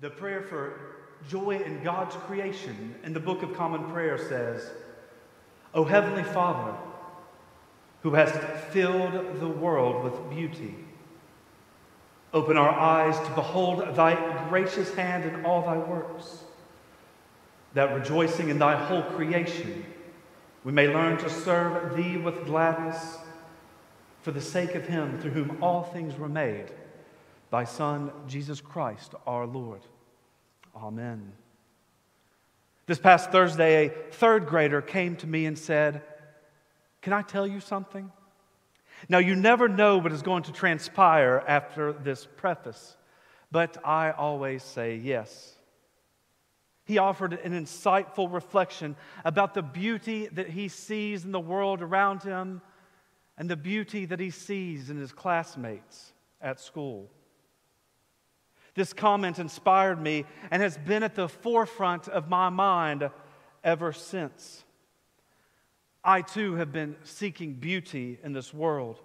The prayer for joy in God's creation in the Book of Common Prayer says, O Heavenly Father, who hast filled the world with beauty, open our eyes to behold thy gracious hand in all thy works, that rejoicing in thy whole creation, we may learn to serve thee with gladness for the sake of him through whom all things were made, thy Son, Jesus Christ, our Lord. Amen. This past Thursday, a third grader came to me and said, Can I tell you something? Now, you never know what is going to transpire after this preface, but I always say yes. He offered an insightful reflection about the beauty that he sees in the world around him and the beauty that he sees in his classmates at school. This comment inspired me and has been at the forefront of my mind ever since. I too have been seeking beauty in this world.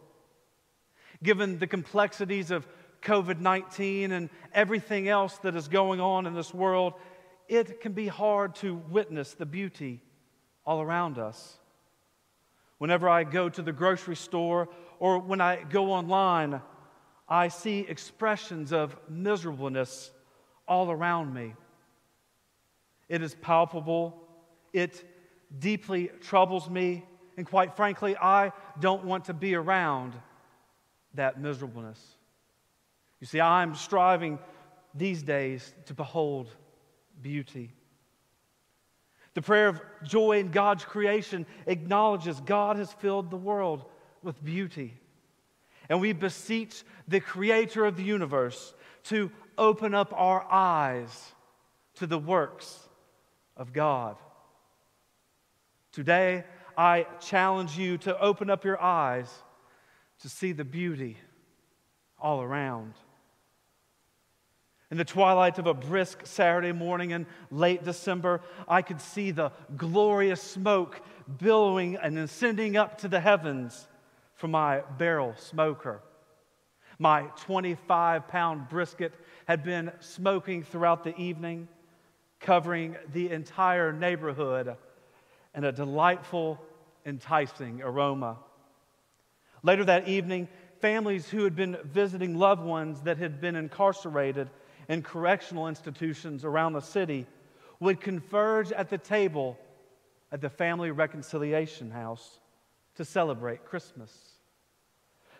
Given the complexities of COVID 19 and everything else that is going on in this world, it can be hard to witness the beauty all around us. Whenever I go to the grocery store or when I go online, I see expressions of miserableness all around me. It is palpable, it deeply troubles me, and quite frankly, I don't want to be around that miserableness. You see, I'm striving these days to behold beauty. The prayer of joy in God's creation acknowledges God has filled the world with beauty. And we beseech the creator of the universe to open up our eyes to the works of God. Today, I challenge you to open up your eyes to see the beauty all around. In the twilight of a brisk Saturday morning in late December, I could see the glorious smoke billowing and ascending up to the heavens from my barrel smoker. My 25 pound brisket had been smoking throughout the evening, covering the entire neighborhood in a delightful, enticing aroma. Later that evening, families who had been visiting loved ones that had been incarcerated in correctional institutions around the city would converge at the table at the Family Reconciliation House to celebrate Christmas.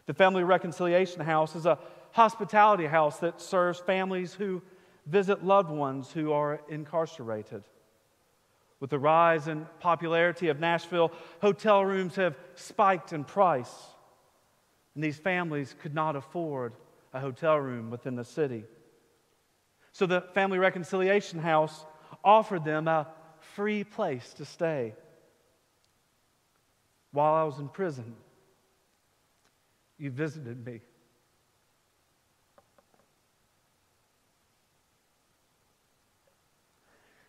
The Family Reconciliation House is a hospitality house that serves families who visit loved ones who are incarcerated. With the rise in popularity of Nashville, hotel rooms have spiked in price, and these families could not afford a hotel room within the city. So the Family Reconciliation House offered them a free place to stay while I was in prison. You visited me.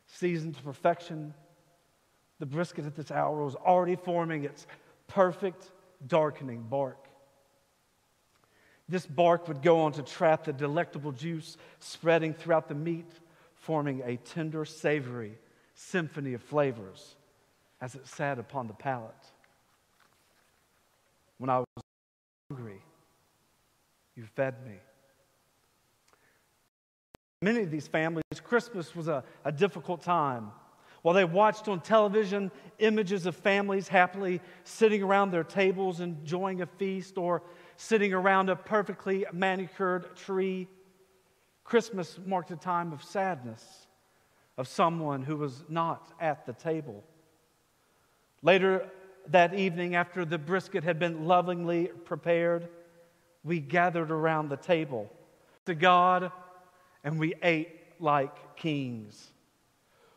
Seasoned to perfection, the brisket at this hour was already forming its perfect, darkening bark. This bark would go on to trap the delectable juice spreading throughout the meat, forming a tender, savory symphony of flavors as it sat upon the palate. When I was hungry, you fed me. Many of these families, Christmas was a, a difficult time. While they watched on television images of families happily sitting around their tables enjoying a feast or sitting around a perfectly manicured tree. Christmas marked a time of sadness of someone who was not at the table. Later that evening, after the brisket had been lovingly prepared, we gathered around the table to God and we ate like kings.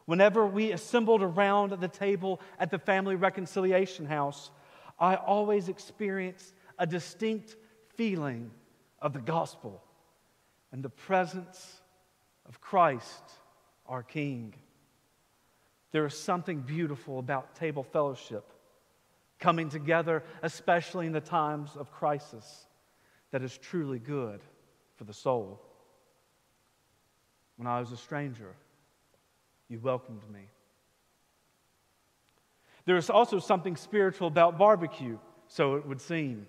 Whenever we assembled around the table at the family reconciliation house, I always experienced a distinct feeling of the gospel and the presence of Christ, our King. There is something beautiful about table fellowship, coming together, especially in the times of crisis, that is truly good for the soul. When I was a stranger, you welcomed me. There is also something spiritual about barbecue, so it would seem.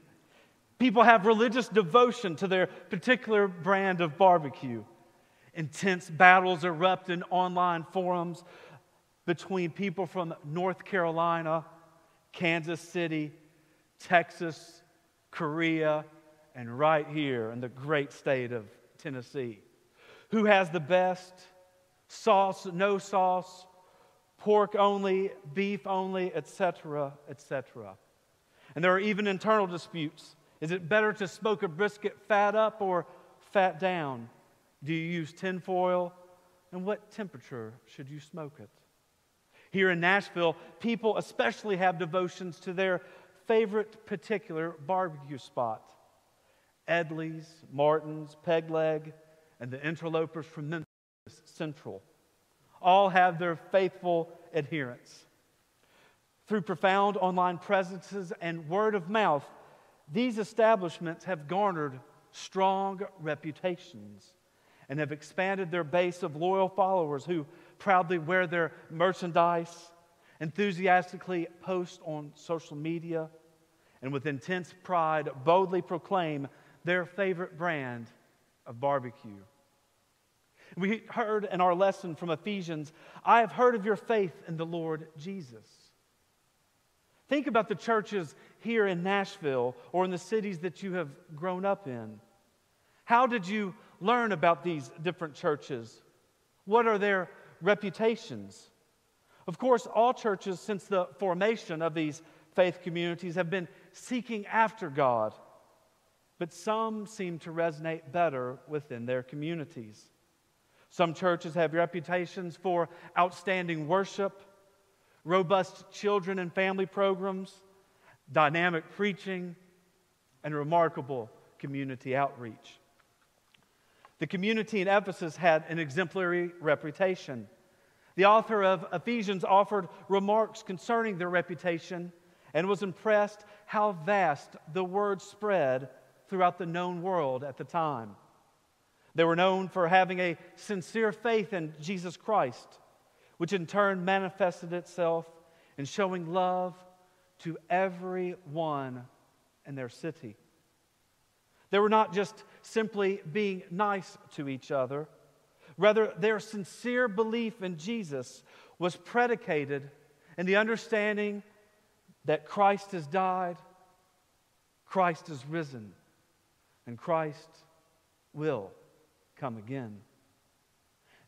People have religious devotion to their particular brand of barbecue. Intense battles erupt in online forums between people from North Carolina, Kansas City, Texas, Korea, and right here in the great state of Tennessee. Who has the best sauce, no sauce, pork only, beef only, etc., etc. And there are even internal disputes. Is it better to smoke a brisket fat up or fat down? Do you use tinfoil? And what temperature should you smoke it? Here in Nashville, people especially have devotions to their favorite particular barbecue spot. Edley's, Martin's, Peg Leg, and the interlopers from Memphis Central all have their faithful adherents. Through profound online presences and word of mouth, these establishments have garnered strong reputations and have expanded their base of loyal followers who proudly wear their merchandise, enthusiastically post on social media, and with intense pride boldly proclaim their favorite brand of barbecue. We heard in our lesson from Ephesians, I have heard of your faith in the Lord Jesus. Think about the churches here in Nashville or in the cities that you have grown up in. How did you learn about these different churches? What are their reputations? Of course, all churches since the formation of these faith communities have been seeking after God, but some seem to resonate better within their communities. Some churches have reputations for outstanding worship, robust children and family programs, dynamic preaching, and remarkable community outreach. The community in Ephesus had an exemplary reputation. The author of Ephesians offered remarks concerning their reputation and was impressed how vast the word spread throughout the known world at the time. They were known for having a sincere faith in Jesus Christ, which in turn manifested itself in showing love to everyone in their city. They were not just simply being nice to each other, rather, their sincere belief in Jesus was predicated in the understanding that Christ has died, Christ is risen, and Christ will come again.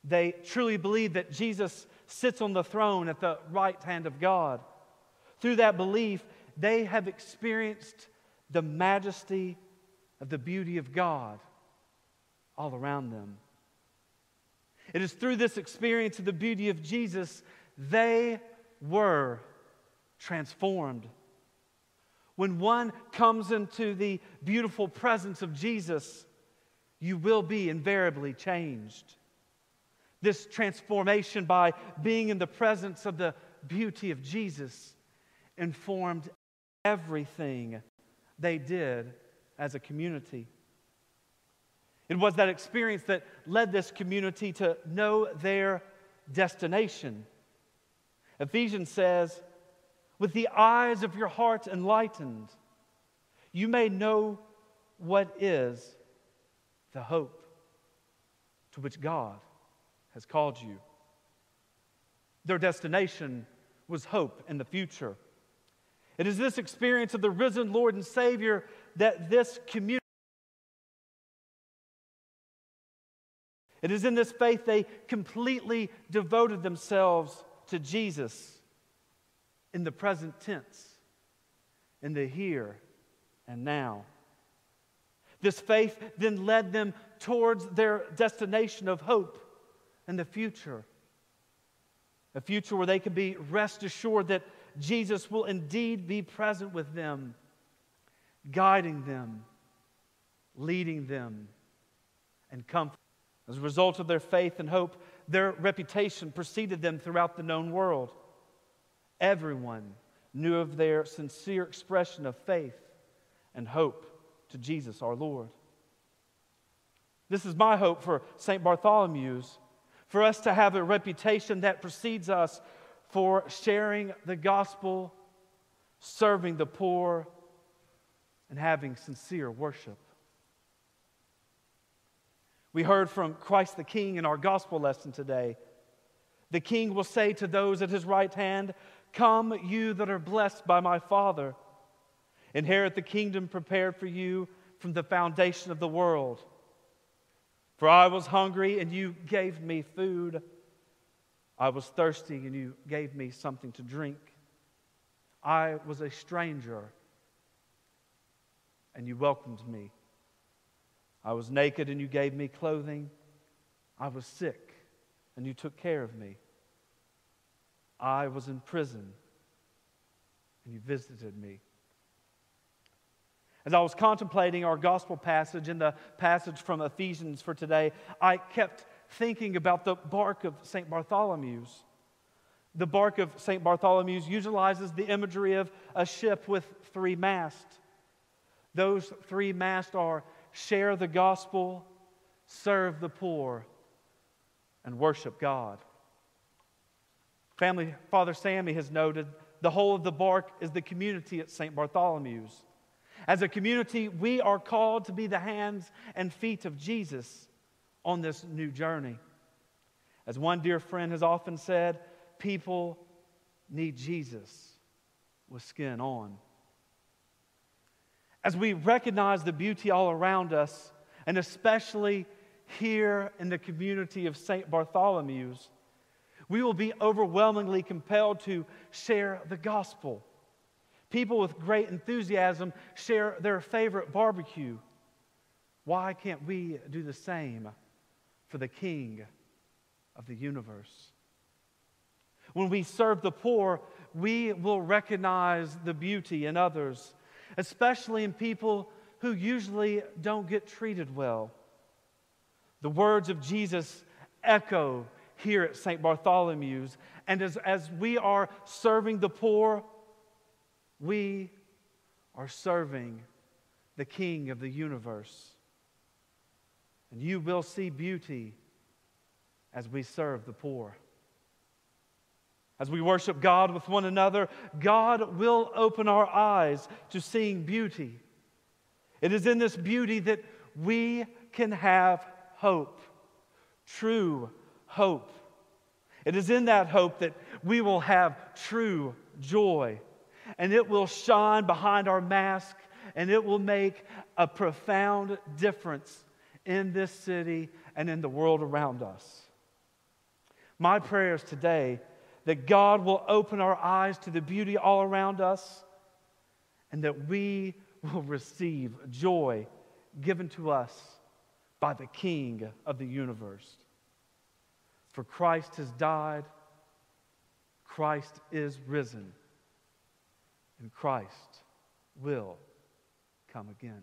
They truly believe that Jesus sits on the throne at the right hand of God. Through that belief, they have experienced the majesty of the beauty of God all around them. It is through this experience of the beauty of Jesus they were transformed. When one comes into the beautiful presence of Jesus, you will be invariably changed. This transformation by being in the presence of the beauty of Jesus informed everything they did as a community. It was that experience that led this community to know their destination. Ephesians says, with the eyes of your heart enlightened, you may know what is the hope to which God has called you. Their destination was hope in the future. It is this experience of the risen Lord and Savior that this community. It is in this faith they completely devoted themselves to Jesus in the present tense, in the here and now. This faith then led them towards their destination of hope and the future. A future where they can be rest assured that Jesus will indeed be present with them, guiding them, leading them, and comfort. As a result of their faith and hope, their reputation preceded them throughout the known world. Everyone knew of their sincere expression of faith and hope to Jesus our Lord. This is my hope for St. Bartholomew's for us to have a reputation that precedes us for sharing the gospel, serving the poor, and having sincere worship. We heard from Christ the King in our gospel lesson today. The King will say to those at his right hand, Come, you that are blessed by my Father, inherit the kingdom prepared for you from the foundation of the world. For I was hungry, and you gave me food. I was thirsty, and you gave me something to drink. I was a stranger, and you welcomed me. I was naked and you gave me clothing. I was sick and you took care of me. I was in prison and you visited me. As I was contemplating our gospel passage in the passage from Ephesians for today, I kept thinking about the bark of St. Bartholomew's. The bark of St. Bartholomew's utilizes the imagery of a ship with three masts. Those three masts are share the gospel, serve the poor, and worship God. Family, Father Sammy has noted the whole of the bark is the community at St. Bartholomew's. As a community, we are called to be the hands and feet of Jesus on this new journey. As one dear friend has often said, people need Jesus with skin on as we recognize the beauty all around us, and especially here in the community of St. Bartholomew's, we will be overwhelmingly compelled to share the gospel. People with great enthusiasm share their favorite barbecue. Why can't we do the same for the King of the universe? When we serve the poor, we will recognize the beauty in others especially in people who usually don't get treated well. The words of Jesus echo here at St. Bartholomew's. And as, as we are serving the poor, we are serving the King of the universe. And you will see beauty as we serve the poor. As we worship God with one another, God will open our eyes to seeing beauty. It is in this beauty that we can have hope, true hope. It is in that hope that we will have true joy, and it will shine behind our mask, and it will make a profound difference in this city and in the world around us. My prayers today that God will open our eyes to the beauty all around us and that we will receive joy given to us by the King of the universe. For Christ has died, Christ is risen, and Christ will come again.